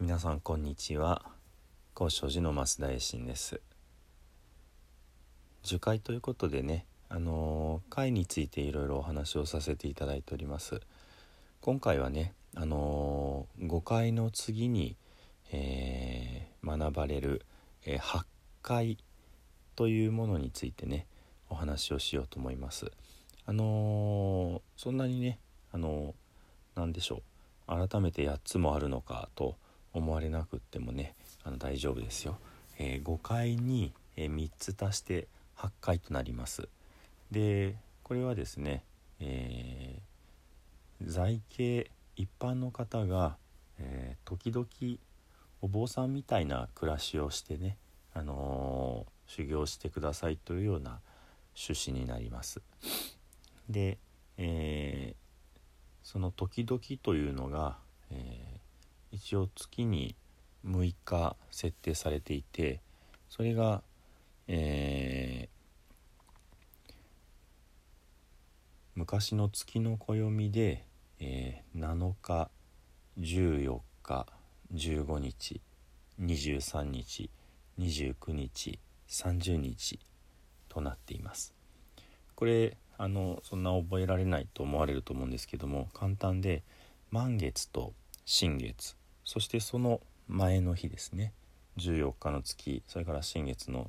皆さんこんにちは。高尚寺の増田衛進です。樹会ということでねあの、会についていろいろお話をさせていただいております。今回はねあのー、5回の次に、えー、学ばれる、えー、8回というものについてねお話をしようと思います。あのそんなにねあの何でしょう。改めて8つもあるのかと思われなくってもねあの大丈夫ですよ、えー、5回に、え、3つ足して8回となります。でこれはですね、えー、在家一般の方が、えー、時々お坊さんみたいな暮らしをしてね、あのー、修行してくださいというような趣旨になります。で、えー、その時々というのが、え一応月に6日設定されていてそれが、えー、昔の月の暦で、えー、7日14日15日23日29日30日となっています。これあのそんな覚えられないと思われると思うんですけども簡単で満月と新月そしてその前の日ですね。14日の月それから新月の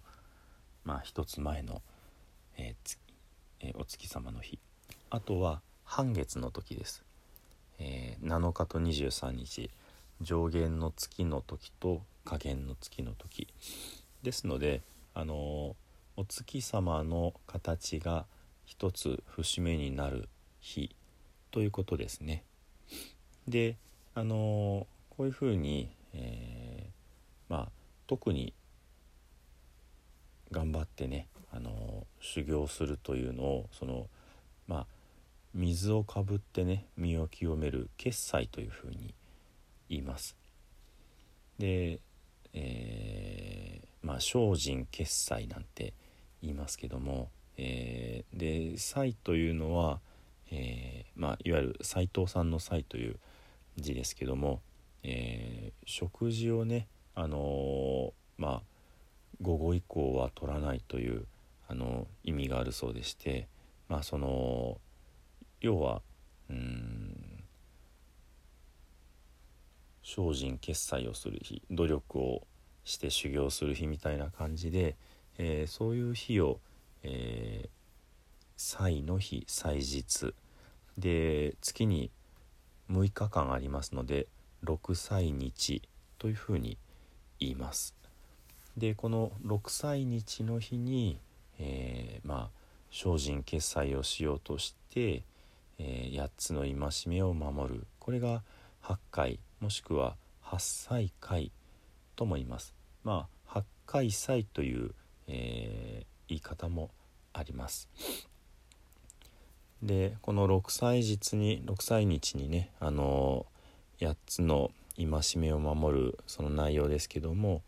まあ一つ前の、えーえー、お月様の日。あとは半月の時です、えー、7日と23日上限の月の時と下限の月の時。ですのであのお月様の形が一つ節目になる日ということですね。であのこういうふうに、えー、まあ特に頑張ってねあの修行するというのをそのまあ水をかぶってね身を清める決済というふうに言います。で、えー、まあ精進決済なんて言いますけども、えー、で祭というのは、えー、まあ、いわゆる斎藤さんの祭という字ですけども、えー、食事をね、あのー、まあ、午後以降は取らないという、あの意味があるそうでして、まあ、その要はうん精進決済をする日努力をして修行する日みたいな感じで、え、そういう日を、えー、祭の日祭日で月に6日間ありますので6歳日というふうに言います。でこの6歳日の日に、えー、まあ精進決済をしようとして、えー、8つの戒めを守るこれが8回もしくは8歳回とも言います。まあ8回祭という、えー、言い方もあります。でこの6歳日に6歳日にねあの8つの戒めを守るその内容ですけども、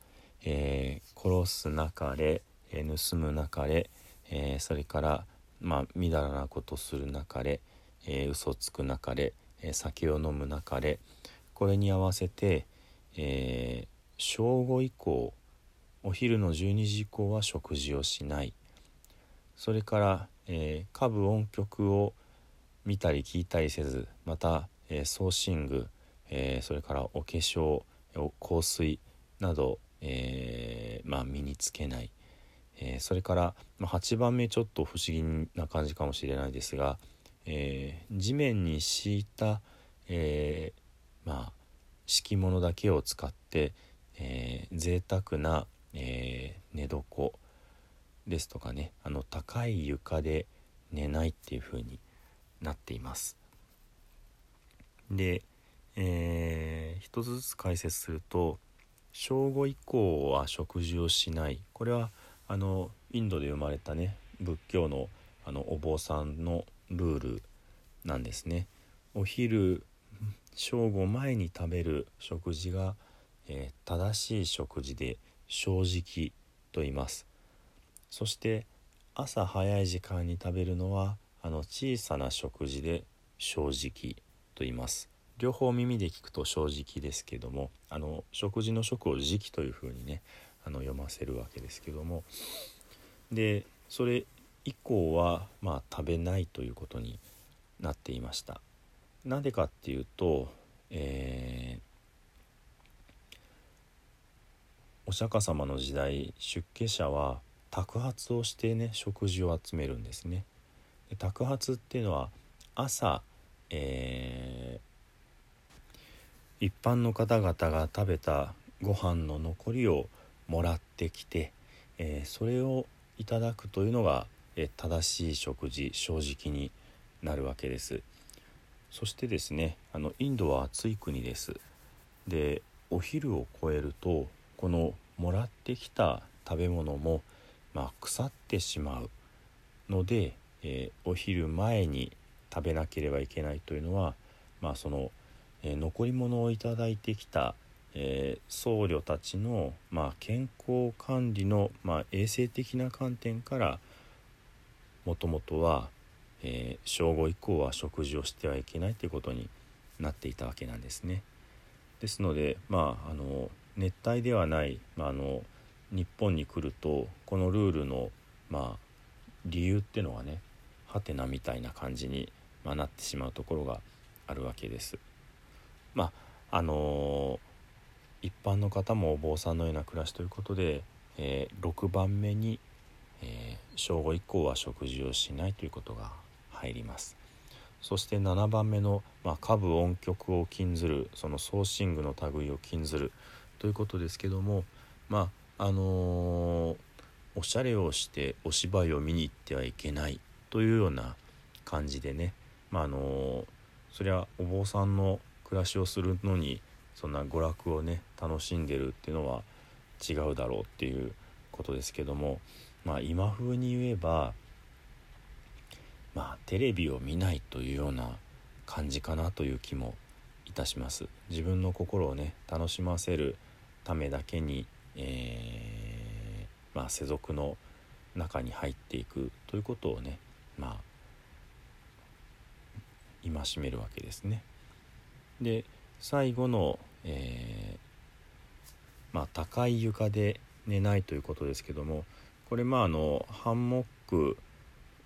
えー、殺すなかれ、えー、盗むなかれ、えー、それからまあみだらなことするなかれ、えー、嘘つくなかれ、えー、酒を飲むなかれこれに合わせて、えー、正午以降お昼の12時以降は食事をしない。それから、えー、下部音曲を見たり聞いたりせずまた、えー、送信具えー、それからお化粧香水など、えー、まあ、身につけない、えー、それから、まあ、8番目ちょっと不思議な感じかもしれないですが、え地面に敷いた、えまあ、敷物だけを使って、えー、贅沢な、え寝床ですとかねあの高い床で寝ないっていう風になっています。で、えー、一つずつ解説すると正午以降は食事をしない。これはあのインドで生まれたね仏教のあのお坊さんのルールなんですね。お昼正午前に食べる食事が、えー、正しい食事で正直と言います。そして朝早い時間に食べるのはあの小さな食事で正直と言います。両方耳で聞くと正直ですけどもあの食事の食を時期というふうにねあの読ませるわけですけども。でそれ以降はまあ食べないということになっていました。なぜかっていうと、えー、お釈迦様の時代出家者は托発をしてね食事を集めるんですね。で托発っていうのは朝、えー、一般の方々が食べたご飯の残りをもらってきて、えー、それをいただくというのが、え正しい食事正直になるわけです。そしてですねあのインドは暑い国です。でお昼を超えるとこのもらってきた食べ物も、まあ、腐ってしまうので、えー、お昼前に食べなければいけないというのは、まあ、その、えー、残り物をいただいてきたえー、僧侶たちの、まあ、健康管理の、まあ、衛生的な観点からもともとは、えー、正午以降は食事をしてはいけないということになっていたわけなんですね。ですので、まあ、あの熱帯ではない、まあ、あの日本に来るとこのルールの、まあ、理由っていうのはねはてなみたいな感じに、まあ、なってしまうところがあるわけです。まああのー一般の方もお坊さんのような暮らしということで、えー、6番目に、えー、正午以降は食事をしないということが入ります。そして7番目の、まあ、下部音曲を禁ずるそのソーシングの類を禁ずるということですけどもまああのー、おしゃれをしてお芝居を見に行ってはいけないというような感じでねまああのそりゃお坊さんの暮らしをするのにそんな娯楽をね楽しんでるっていうのは違うだろうっていうことですけどもまあ今風に言えばまあテレビを見ないというような感じかなという気もいたします自分の心をね楽しませるためだけに、えー、まあ、世俗の中に入っていくということをねまあ戒めるわけですね。で最後の、えー、まあ、高い床で寝ないということですけどもこれまああのハンモック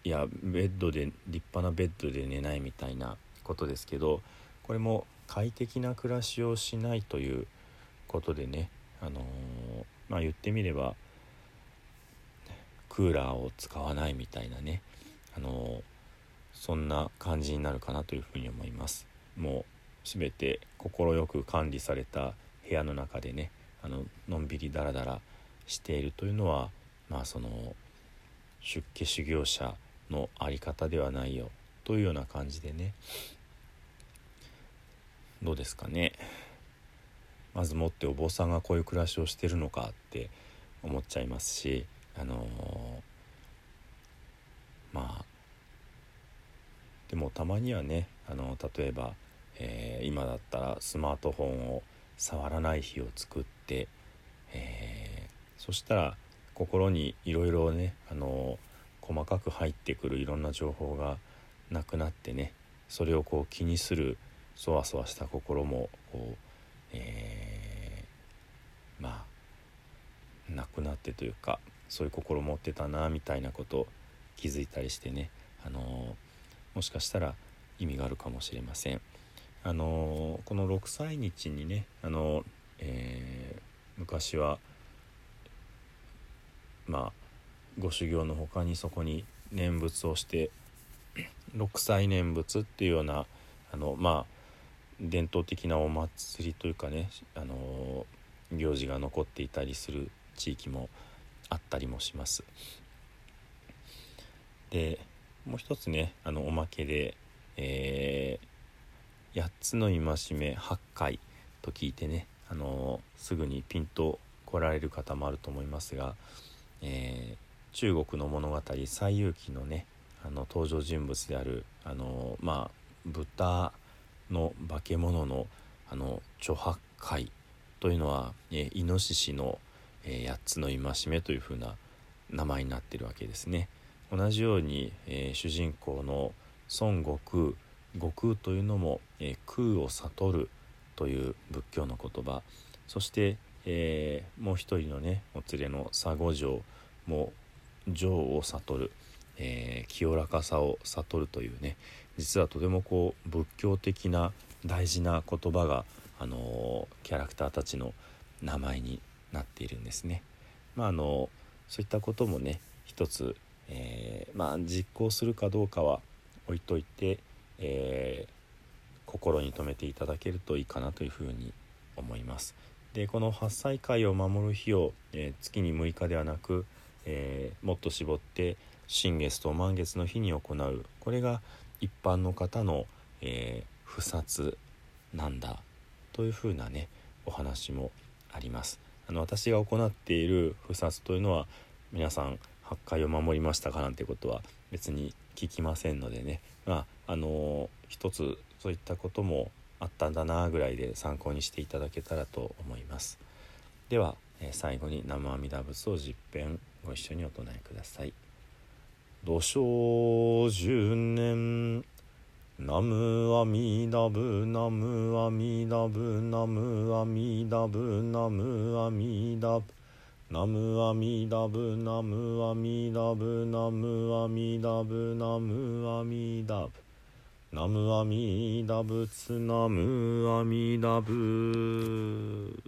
やベッドで立派なベッドで寝ないみたいなことですけどこれも快適な暮らしをしないということでね、あのー、まあ、言ってみればクーラーを使わないみたいなね、あのー、そんな感じになるかなというふうに思います。もう全て快く管理された部屋の中でねあののんびりダラダラしているというのはまあその出家修行者の在り方ではないよというような感じでね。どうですかね。まずもってお坊さんがこういう暮らしをしてるのかって思っちゃいますしあのー、まあでもたまにはねあの例えばえー、今だったらスマートフォンを触らない日を作って、えー、そしたら心にいろいろね、あの細かく入ってくるいろんな情報がなくなってねそれをこう気にするそわそわした心もこう、えー、まあなくなってというかそういう心持ってたなみたいなこと気づいたりしてね、あのもしかしたら意味があるかもしれません。あのこの6歳日にねあの、えー、昔はまあご修行の他にそこに念仏をして 六歳念仏っていうようなあのまあ伝統的なお祭りというかねあの行事が残っていたりする地域もあったりもします。でもう一つねあのおまけで、え8つの戒め8回と聞いてね、あのすぐにピンと来られる方もあると思いますが、えー、中国の物語「西遊記」のねあの登場人物であるあのまあ豚の化け物のあの著八戒というのは、えイノシシの、えー、8つの戒めというふうな名前になってるわけですね。同じように、えー、主人公の孫悟空悟空というのも、えー、空を悟るという仏教の言葉そして、えー、もう一人のねお連れの佐護城も情を悟る、えー、清らかさを悟るというね実はとてもこう仏教的な大事な言葉が、あのキャラクターたちの名前になっているんですね。まああのそういったこともね一つ、えー、まあ、実行するかどうかは置いといて、えー、心に留めていただけるといいかなというふうに思います。でこの8歳会を守る日を、えー、月に6日ではなく、えーもっと絞って新月と満月の日に行うこれが一般の方の、え不殺なんだというふうなねお話もあります。あの私が行っている不殺というのは皆さん八戒を守りましたかなんてことは別に聞きませんのでね。まああの一つそういったこともあったんだなぐらいで参考にしていただけたらと思います。では、え最後に南無阿弥陀仏を実編ご一緒にお唱えください。土生十年ナムアミダブナムアミダブナムアミダブナムアミダブナムアミダブナムアミダブナムアミダブナムアミダブ。ナムアミダブツナムアミダブ。